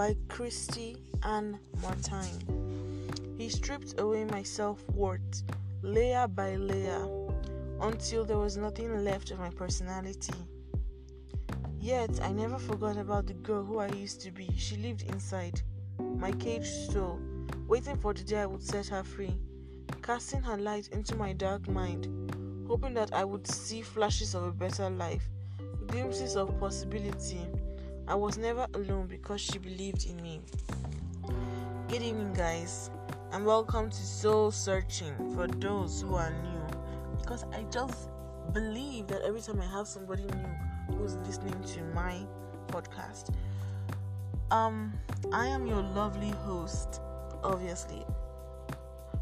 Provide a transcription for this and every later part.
by Christy Ann Martine. He stripped away my self worth layer by layer until there was nothing left of my personality. Yet I never forgot about the girl who I used to be. She lived inside my caged soul, waiting for the day I would set her free, casting her light into my dark mind, hoping that I would see flashes of a better life, glimpses of possibility. I was never alone because she believed in me. Good evening, guys, and welcome to Soul Searching for those who are new. Because I just believe that every time I have somebody new who's listening to my podcast, um, I am your lovely host, obviously.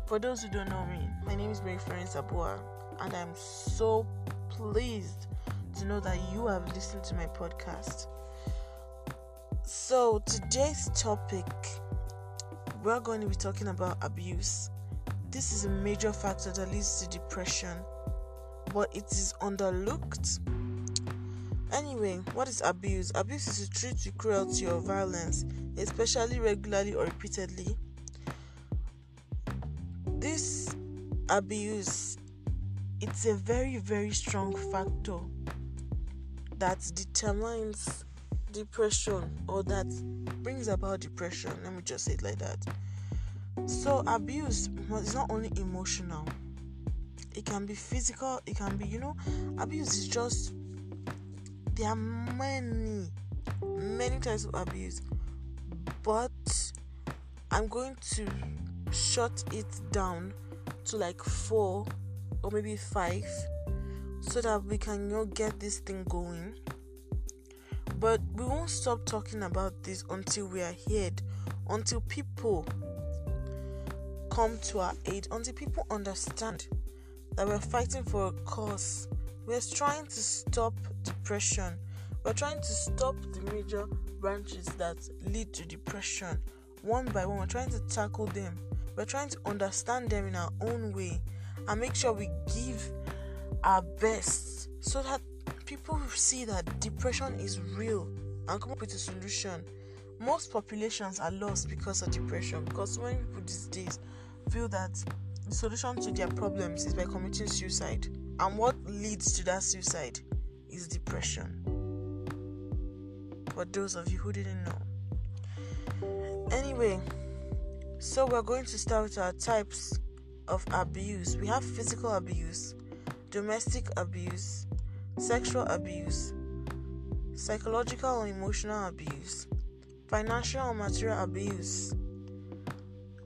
For those who don't know me, my name is Mary Florence Abua, and I'm so pleased to know that you have listened to my podcast. So, today's topic we're going to be talking about abuse. This is a major factor that leads to depression, but it is underlooked. Anyway, what is abuse? Abuse is a treat to cruelty or violence, especially regularly or repeatedly. This abuse it's a very very strong factor that determines depression or that brings about depression. Let me just say it like that. So, abuse is not only emotional, it can be physical, it can be, you know, abuse is just, there are many, many types of abuse, but I'm going to shut it down to like four or maybe five so that we can you know, get this thing going but we won't stop talking about this until we are heard, until people come to our aid, until people understand that we're fighting for a cause. We're trying to stop depression. We're trying to stop the major branches that lead to depression one by one. We're trying to tackle them. We're trying to understand them in our own way and make sure we give our best so that people see that depression is real and come up with a solution, most populations are lost because of depression. Because many people these days feel that the solution to their problems is by committing suicide, and what leads to that suicide is depression. For those of you who didn't know, anyway, so we're going to start with our types of abuse. We have physical abuse, domestic abuse, sexual abuse, psychological or emotional abuse, financial or material abuse.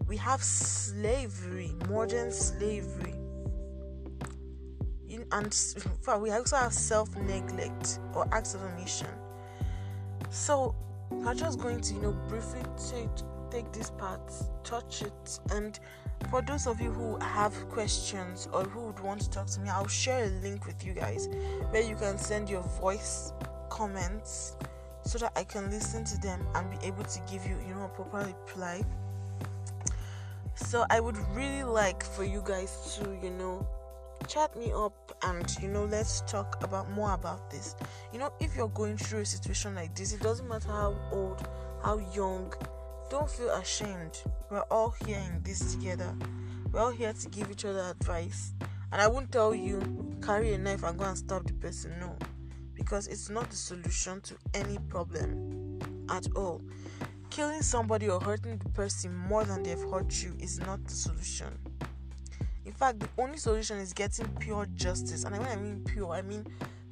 We have slavery, modern slavery. And we also have self neglect or acts of omission. So, I'm just going to, you know, briefly take, take this part, touch it, and for those of you who have questions or who would want to talk to me, I'll share a link with you guys where you can send your voice comments so that I can listen to them and be able to give you, you know, a proper reply. So I would really like for you guys to, you know, chat me up and you know let's talk about more about this. You know, if you're going through a situation like this, it doesn't matter how old, how young, don't feel ashamed. We're all here in this together. We're all here to give each other advice. And I won't tell you carry a knife and go and stab the person. No. Because it's not the solution to any problem at all. Killing somebody or hurting the person more than they've hurt you is not the solution. Fact, the only solution is getting pure justice. And when I mean pure, I mean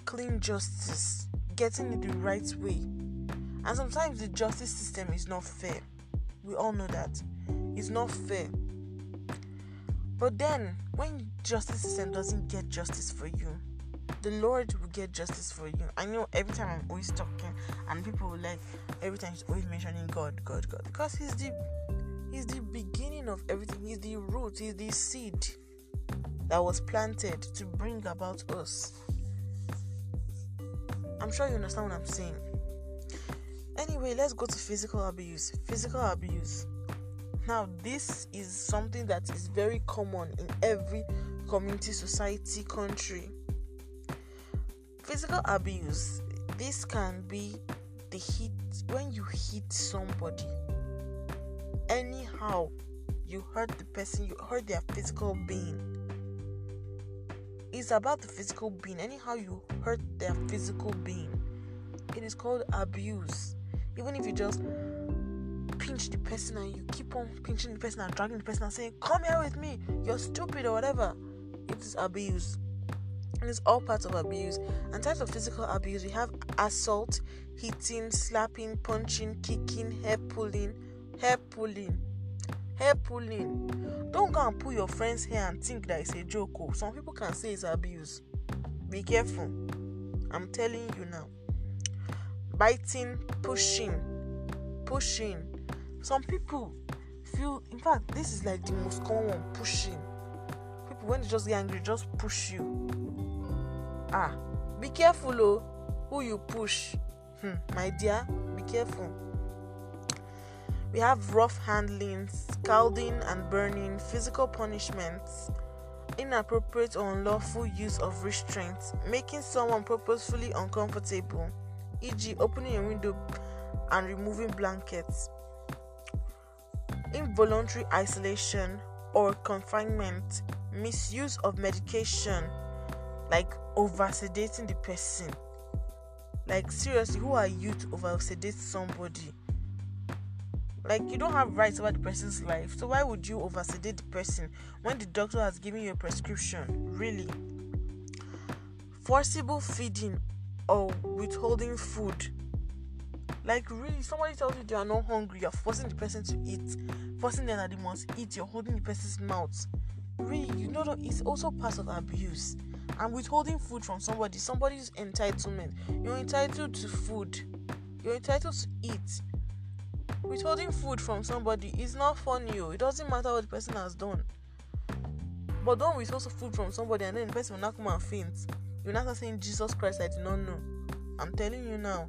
clean justice. Getting it the right way. And sometimes the justice system is not fair. We all know that. It's not fair. But then, when justice system doesn't get justice for you, the Lord will get justice for you. I know every time I'm always talking, and people like every time she's always mentioning God, God, God, because He's the He's the beginning of everything. He's the root. He's the seed that was planted to bring about us. I'm sure you understand what I'm saying. Anyway, let's go to physical abuse. Physical abuse. Now, this is something that is very common in every community, society, country. Physical abuse. This can be the hit when you hit somebody anyhow you hurt the person you hurt their physical being it's about the physical being anyhow you hurt their physical being. It is called abuse. Even if you just pinch the person and you keep on pinching the person and dragging the person and saying come here with me you're stupid or whatever it is abuse. And it's all parts of abuse. And types of physical abuse we have assault, hitting, slapping, punching, kicking, hair pulling, hair pulling, hair pulling. Don't go and pull your friend's hair and think that it's a joke. Oh. Some people can say it's abuse. Be careful. I'm telling you now. Biting, pushing, pushing. Some people feel, in fact, this is like the most common one pushing. People, when they just get angry, just push you ah be careful oh who you push hmm, my dear be careful we have rough handling scalding and burning physical punishments inappropriate or unlawful use of restraints making someone purposefully uncomfortable e.g opening a window and removing blankets involuntary isolation or confinement misuse of medication like over sedating the person. Like seriously, who are you to over sedate somebody? Like you don't have rights over the person's life, so why would you over sedate the person when the doctor has given you a prescription? Really? Forcible feeding or withholding food. Like really, somebody tells you they are not hungry, you're forcing the person to eat, forcing them that they must eat, you're holding the person's mouth. Really, you know it's also part of abuse and withholding food from somebody, somebody's entitlement. You're entitled to food. You're entitled to eat. Withholding food from somebody is not funny. Oh. It doesn't matter what the person has done. But don't withhold food from somebody and then the person will not come and faint. You're not saying Jesus Christ, I do not know. I'm telling you now.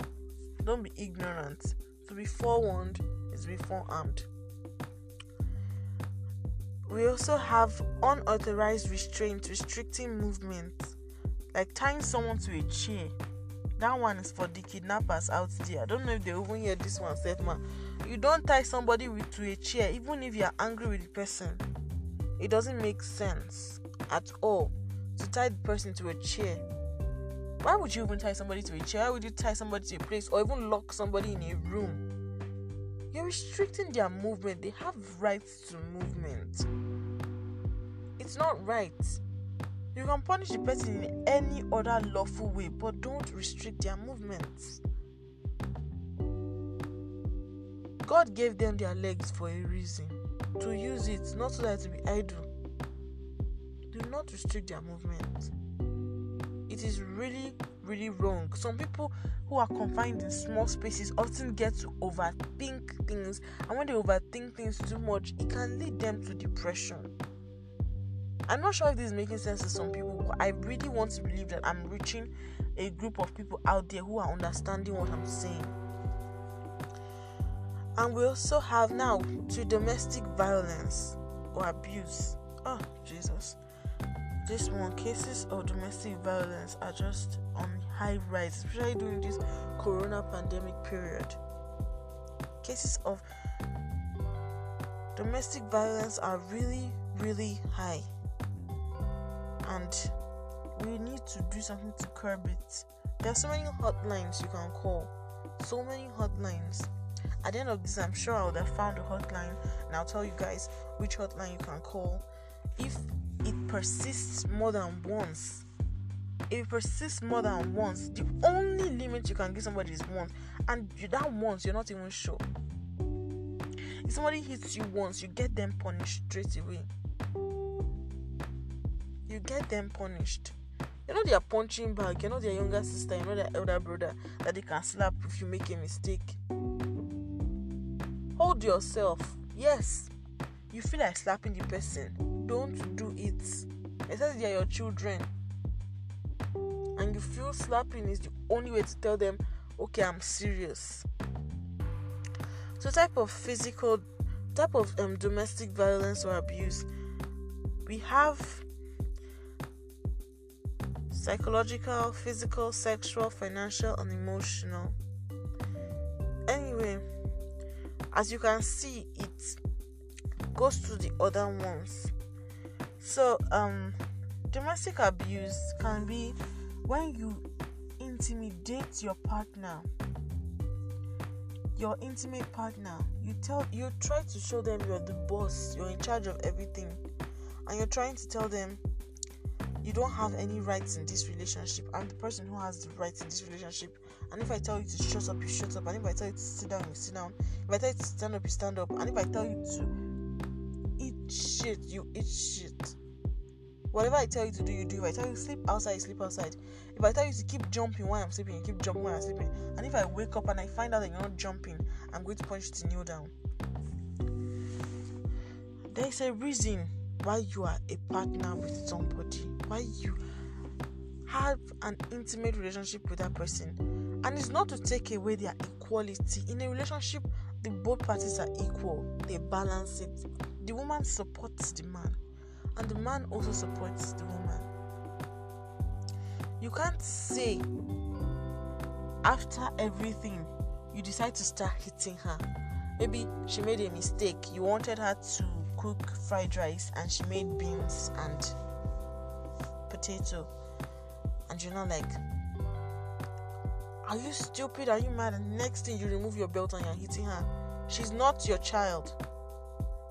Don't be ignorant. To be forewarned is to be forearmed. We also have unauthorized restraint restricting movement, like tying someone to a chair. That one is for the kidnappers out there. I don't know if they even hear this one said, man. You don't tie somebody with, to a chair, even if you are angry with the person. It doesn't make sense at all to tie the person to a chair. Why would you even tie somebody to a chair? Why would you tie somebody to a place or even lock somebody in a room? You're restricting their movement. They have rights to movement. It's not right. You can punish the person in any other lawful way, but don't restrict their movements. God gave them their legs for a reason to use it, not so that to be idle. Do not restrict their movement. It is really, really wrong. Some people who are confined in small spaces often get to overthink things, and when they overthink things too much, it can lead them to depression. I'm not sure if this is making sense to some people, but I really want to believe that I'm reaching a group of people out there who are understanding what I'm saying. And we also have now to domestic violence or abuse. Oh, Jesus this one cases of domestic violence are just on high rise especially during this corona pandemic period cases of domestic violence are really really high and we need to do something to curb it. There are so many hotlines you can call. So many hotlines. At the end of this i'm sure i would have found a hotline and i'll tell you guys which hotline you can call. If it persists more than once if it persists more than once the only limit you can give somebody is once and that once you're not even sure. If somebody hits you once you get them punished straight away you get them punished you know they are punching back you know their younger sister you know their elder brother that they can slap if you make a mistake hold yourself yes you feel like slapping the person don't do it. Especially they are your children. And you feel slapping is the only way to tell them, okay, I'm serious. So type of physical type of um, domestic violence or abuse. We have psychological, physical, sexual, financial, and emotional. anyway as you can see it goes to the other ones. So um domestic abuse can be when you intimidate your partner. Your intimate partner. You tell you try to show them you're the boss you're in charge of everything and you're trying to tell them you don't have any rights in this relationship i'm the person who has the rights in this relationship and if i tell you to shut up you shut up and if i tell you to sit down you sit down. If i tell you to stand up you stand up and if i tell you to eat shit you eat shit. Whatever i tell you to do you do. If i tell you sleep outside you sleep outside. If i tell you to keep jumping while i'm sleeping you keep jumping while i'm sleeping. And if i wake up and i find out that you're not jumping i'm going to punch you to kneel down. There's a reason why you are a partner with somebody why you have an intimate relationship with that person. And it's not to take away their equality. In a relationship the both parties are equal. They balance it. The woman supports the man and the man also supports the woman. You can't say after everything you decide to start hitting her. Maybe she made a mistake. You wanted her to cook fried rice and she made beans and potato. And you're not like are you stupid? Are you mad? And next thing you remove your belt and you're hitting her. She's not your child.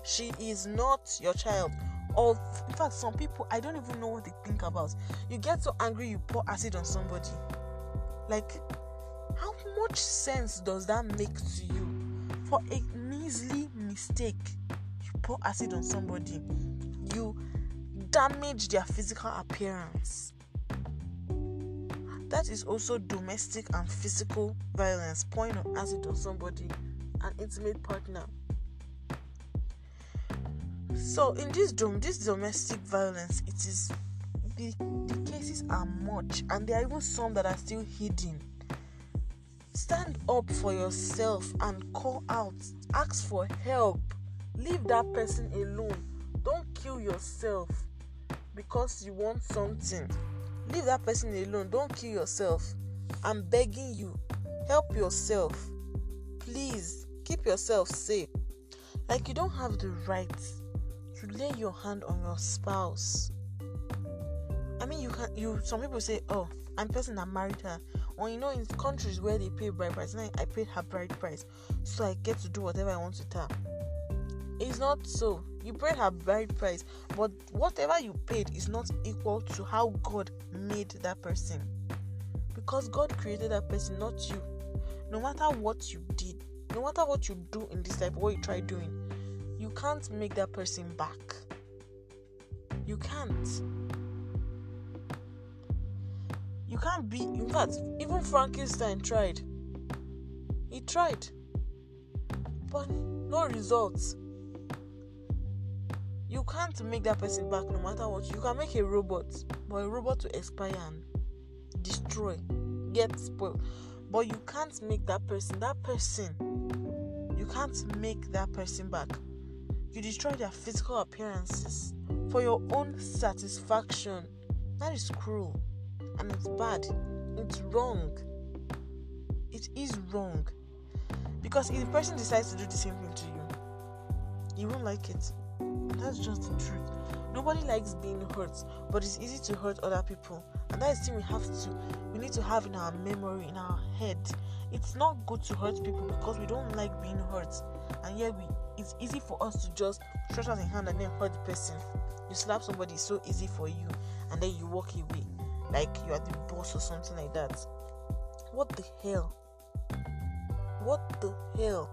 She is not your child. Or in fact some people i don't even know what they think about. You get so angry you pour acid on somebody. Like how much sense does that make to you? For a measly mistake you pour acid on somebody. You damage their physical appearance. That is also domestic and physical violence. Pouring on acid on somebody an intimate partner. So in this dom this domestic violence it is the the cases are much and there are even some that are still hidden. Stand up for yourself and call out. Ask for help. Leave that person alone. Don't kill yourself because you want something. Leave that person alone. Don't kill yourself. I'm begging you. Help yourself. Please keep yourself safe. Like you don't have the right to lay your hand on your spouse. I mean you can you some people say oh i'm person that married her. Or you know in countries where they pay bride price I, I paid her bride price so i get to do whatever i want with her it's not so you paid her bride price but whatever you paid is not equal to how god made that person because god created that person not you no matter what you did no matter what you do in this life what you try doing you can't make that person back. You can't. You can't be. In fact, even Frankenstein tried. He tried. But no results. You can't make that person back no matter what. You can make a robot, but a robot to expire and destroy, get spoiled. But you can't make that person, that person, you can't make that person back. You destroy their physical appearances for your own satisfaction. That is cruel and it's bad. It's wrong. It is wrong. Because if the person decides to do the same thing to you, you won't like it. That's just the truth. Nobody likes being hurt, but it's easy to hurt other people. And that is thing we have to we need to have in our memory, in our head. It's not good to hurt people because we don't like being hurt. And yet we it's easy for us to just stretch out a hand and then hurt the person. You slap somebody, it's so easy for you, and then you walk away like you are the boss or something like that. What the hell? What the hell?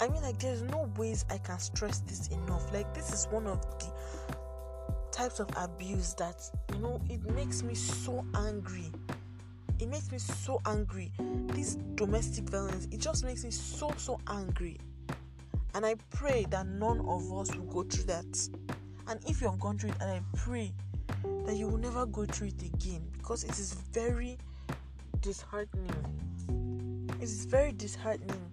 I mean, like, there's no ways I can stress this enough. Like, this is one of the types of abuse that you know it makes me so angry. It makes me so angry. This domestic violence, it just makes me so so angry. And I pray that none of us will go through that. And if you have gone through it, and I pray that you will never go through it again because it is very disheartening. It is very disheartening.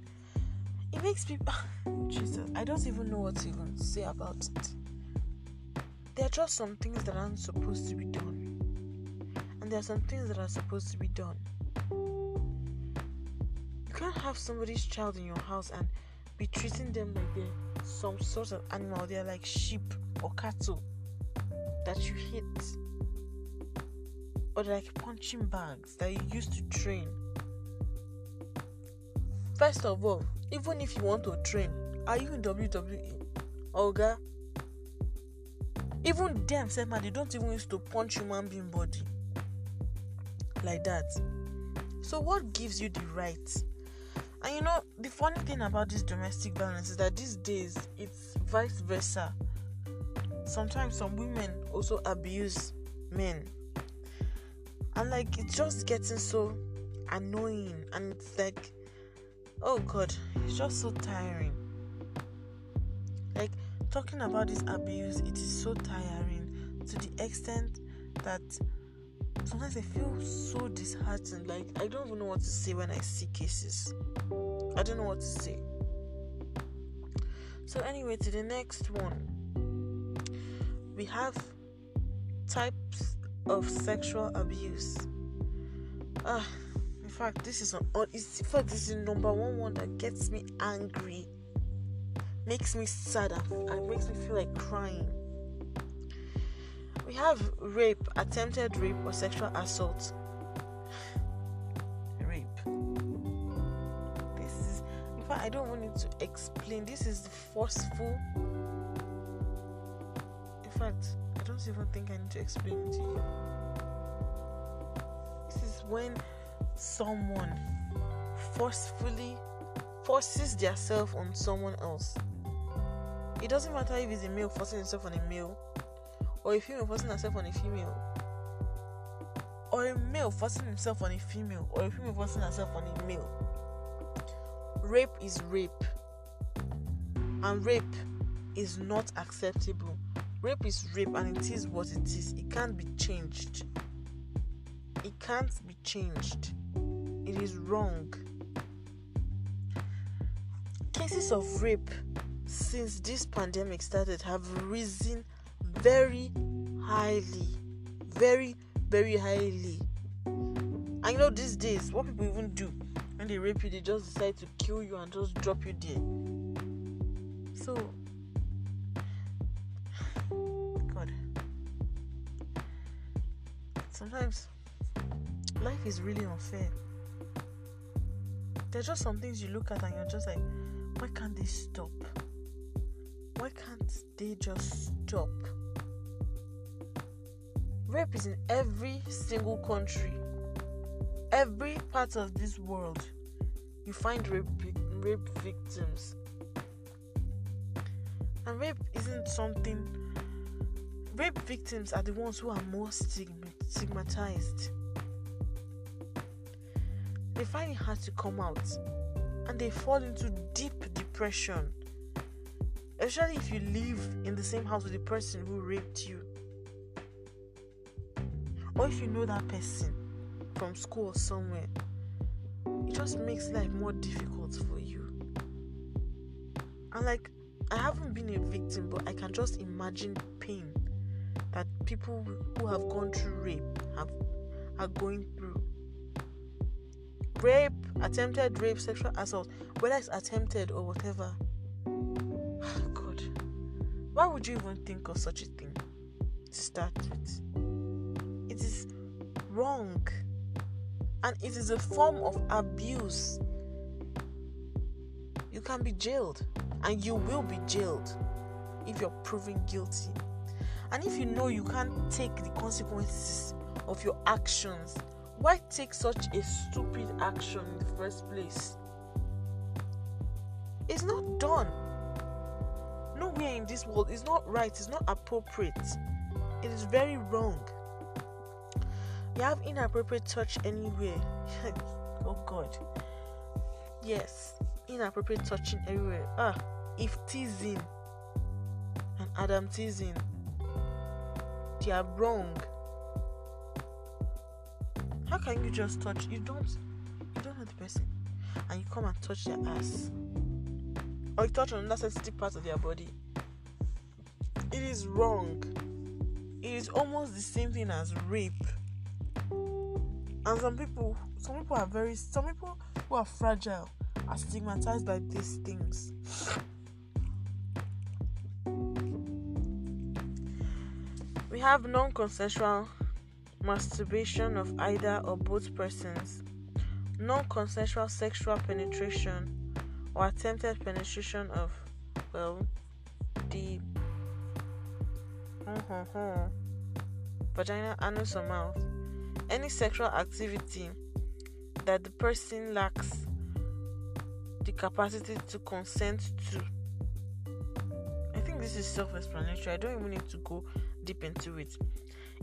It makes people. Jesus, I don't even know what to even say about it. There are just some things that aren't supposed to be done, and there are some things that are supposed to be done. You can't have somebody's child in your house and be treating them like they're some sort of animal. They're like sheep or cattle that you hit. Or like punching bags that you used to train. First of all, even if you want to train, are you in WWE? Olga? Even them, say man, they don't even used to punch human being body like that. So what gives you the right? And you know, the funny thing about this domestic violence is that these days it's vice versa. Sometimes some women also abuse men. And like it's just getting so annoying and it's like oh god, it's just so tiring. Like talking about this abuse, it is so tiring to the extent that sometimes I feel so disheartened. Like I don't even know what to say when I see cases. I don't know what to say. So anyway, to the next one. We have types of sexual abuse. Ah, in fact, this is an, in fact, this is number one one that gets me angry, makes me sad, and makes me feel like crying we have rape, attempted rape, or sexual assault. Rape. This is, in fact, I don't want you to explain. This is forceful. In fact, I don't even think I need to explain it to you. This is when someone forcefully forces themselves on someone else. It doesn't matter if it's a male forcing himself on a male or a female forcing herself on a female, or a male forcing himself on a female, or a female forcing herself on a male. Rape is rape, and rape is not acceptable. Rape is rape, and it is what it is. It can't be changed. It can't be changed. It is wrong. Cases of rape since this pandemic started have risen very highly very very highly. You know these days what people even do when they rape you they just decide to kill you and just drop you there. So god. Sometimes life is really unfair there's just some things you look at and you're just like why can't they stop? Why can't they just stop? Rape is in every single country. Every part of this world you find rape rape victims. And rape isn't something rape victims are the ones who are most stigmatized they find it hard to come out and they fall into deep depression especially if you live in the same house with the person who raped you or if you know that person from school or somewhere, it just makes life more difficult for you. And like, I haven't been a victim, but I can just imagine pain that people who have gone through rape have are going. Rape, attempted rape, sexual assault, whether it's attempted or whatever. God, why would you even think of such a thing to start with? it is wrong and it is a form of abuse. You can be jailed and you will be jailed if you're proven guilty. And if you know you can't take the consequences of your actions, why take such a stupid action in the first place? It's not done. Nowhere in this world is not right, it's not appropriate. It is very wrong. You have inappropriate touch anywhere. oh God. Yes, inappropriate touching everywhere. Ah, eve teasing and Adam teasing, they are wrong. How can you just touch? You don't. You don't know the person, and you come and touch their ass, or you touch on another sensitive part of their body. It is wrong. It is almost the same thing as rape and some people some people are very some people who are fragile are stigmatized by these things. We have non consensual masturbation of either or both persons, non consensual sexual penetration or attempted penetration of, well, the vagina, anus, or mouth. Any sexual activity that the person lacks the capacity to consent to. I think this is self explanatory. I don't even need to go deep into it.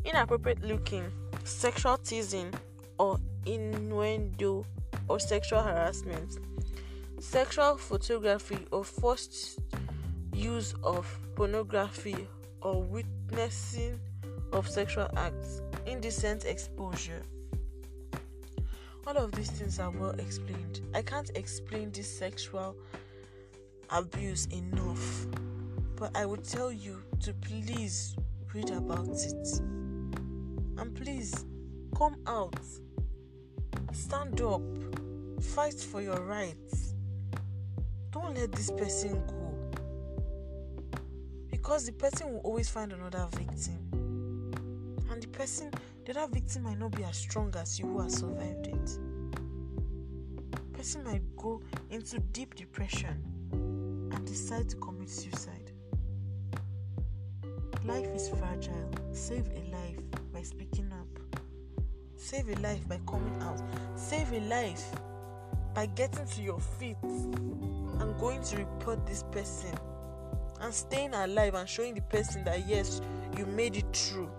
Inappropriate looking, sexual teasing, or innuendo or sexual harassment, sexual photography or forced use of pornography or witnessing of sexual acts, indecent exposure. All of these things are well explained. I can't explain this sexual abuse enough, but I would tell you to please read about it. And please come out, stand up, fight for your rights. Don't let this person go. Because the person will always find another victim. And the person, the other victim might not be as strong as you who has survived it. Person might go into deep depression and decide to commit suicide. Life is fragile. Save a life speaking up. Save a life by coming out. Save a life by getting to your feet and going to report this person and staying alive and showing the person that yes, you made it through.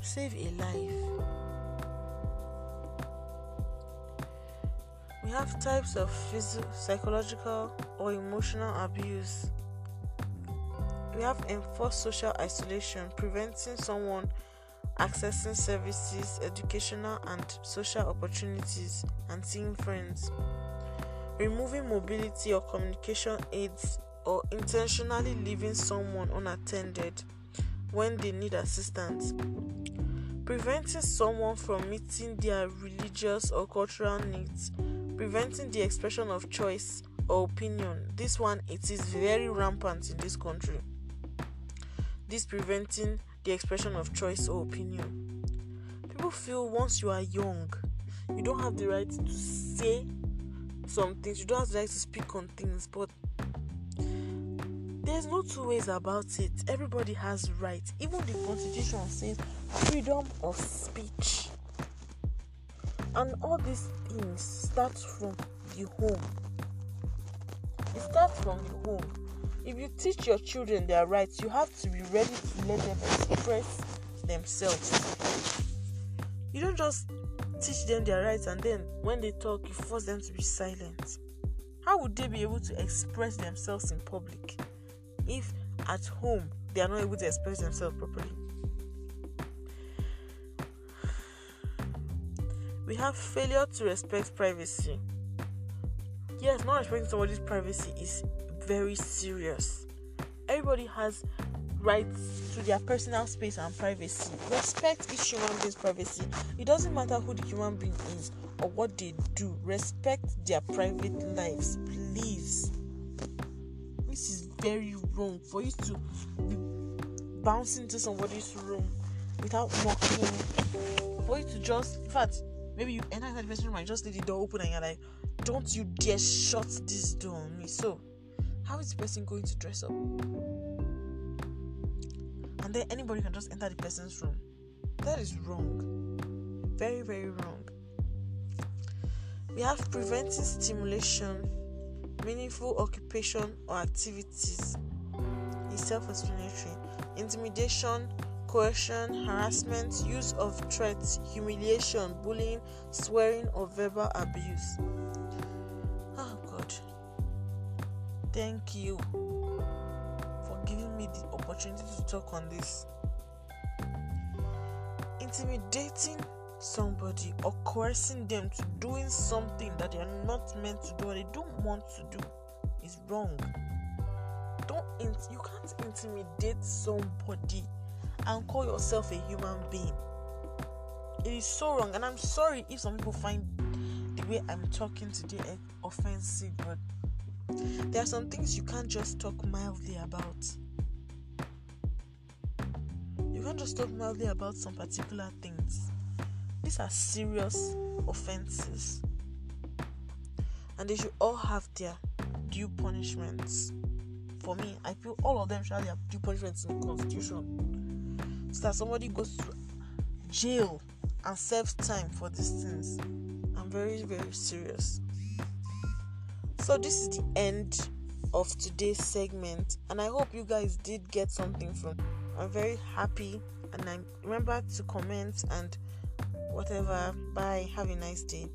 Save a life. We have types of physical, psychological, or emotional abuse we have enforced social isolation, preventing someone accessing services, educational and social opportunities, and seeing friends. Removing mobility or communication aids or intentionally leaving someone unattended when they need assistance. Preventing someone from meeting their religious or cultural needs. Preventing the expression of choice or opinion. This one it is very rampant in this country this preventing the expression of choice or opinion. People feel once you are young, you don't have the right to say some things, you don't have the right to speak on things, but there's no two ways about it. Everybody has rights. Even the constitution says freedom of speech. And all these things start from the home. It starts from the home if you teach your children their rights, you have to be ready to let them express themselves. You don't just teach them their rights and then when they talk, you force them to be silent. How would they be able to express themselves in public if at home they are not able to express themselves properly? We have failure to respect privacy. Yes, not respecting somebody's privacy is very serious. Everybody has rights to their personal space and privacy. Respect each human being's privacy. It doesn't matter who the human being is or what they do. Respect their private lives, please. This is very wrong for you to be bouncing into somebody's room without knocking. For you to just, in fact, maybe you enter the person's room and just leave the door open and you're like, don't you dare shut this door on me. So how is the person going to dress up? And then anybody can just enter the person's room. That is wrong. Very, very wrong. We have preventing stimulation, meaningful occupation or activities. Is self explanatory. Intimidation, coercion, harassment, use of threats, humiliation, bullying, swearing, or verbal abuse. Thank you for giving me the opportunity to talk on this. Intimidating somebody or coercing them to doing something that they are not meant to do or they don't want to do is wrong. Don't you can't intimidate somebody and call yourself a human being. It is so wrong, and I'm sorry if some people find the way I'm talking today eh, offensive, but there are some things you can't just talk mildly about. You can't just talk mildly about some particular things. These are serious offenses, and they should all have their due punishments. For me, I feel all of them should have their due punishments in the constitution. So that somebody goes to jail and serves time for these things. I'm very, very serious. So, this is the end of today's segment, and I hope you guys did get something from. I'm very happy, and I remember to comment and whatever. Bye. Have a nice day.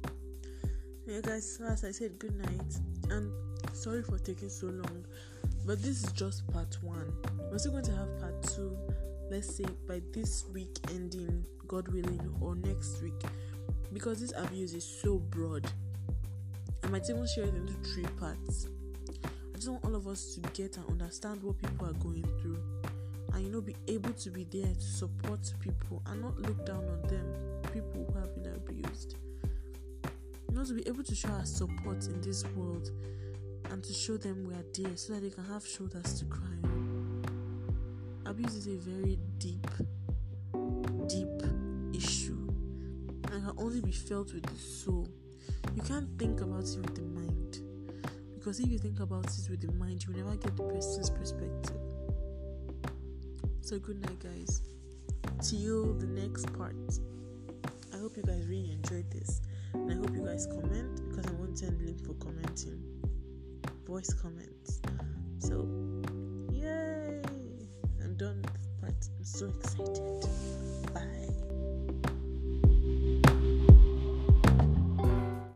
Yeah, guys. As I said, good night, and sorry for taking so long, but this is just part one. We're still going to have part two. Let's say by this week ending, God willing, or next week, because this abuse is so broad. I might even share it into three parts. I just want all of us to get and understand what people are going through, and you know, be able to be there to support people and not look down on them, people who have been abused. You know, to be able to show our support in this world and to show them we are there so that they can have shoulders to cry on. Abuse is a very deep, deep issue and can only be felt with the soul. You can't think about it with the mind because if you think about it with the mind, you will never get the person's perspective. So, good night, guys. Till the next part. I hope you guys really enjoyed this, and I hope you guys comment because I want to send link for commenting, voice comments. So, yay! I'm done part. I'm so excited. Bye.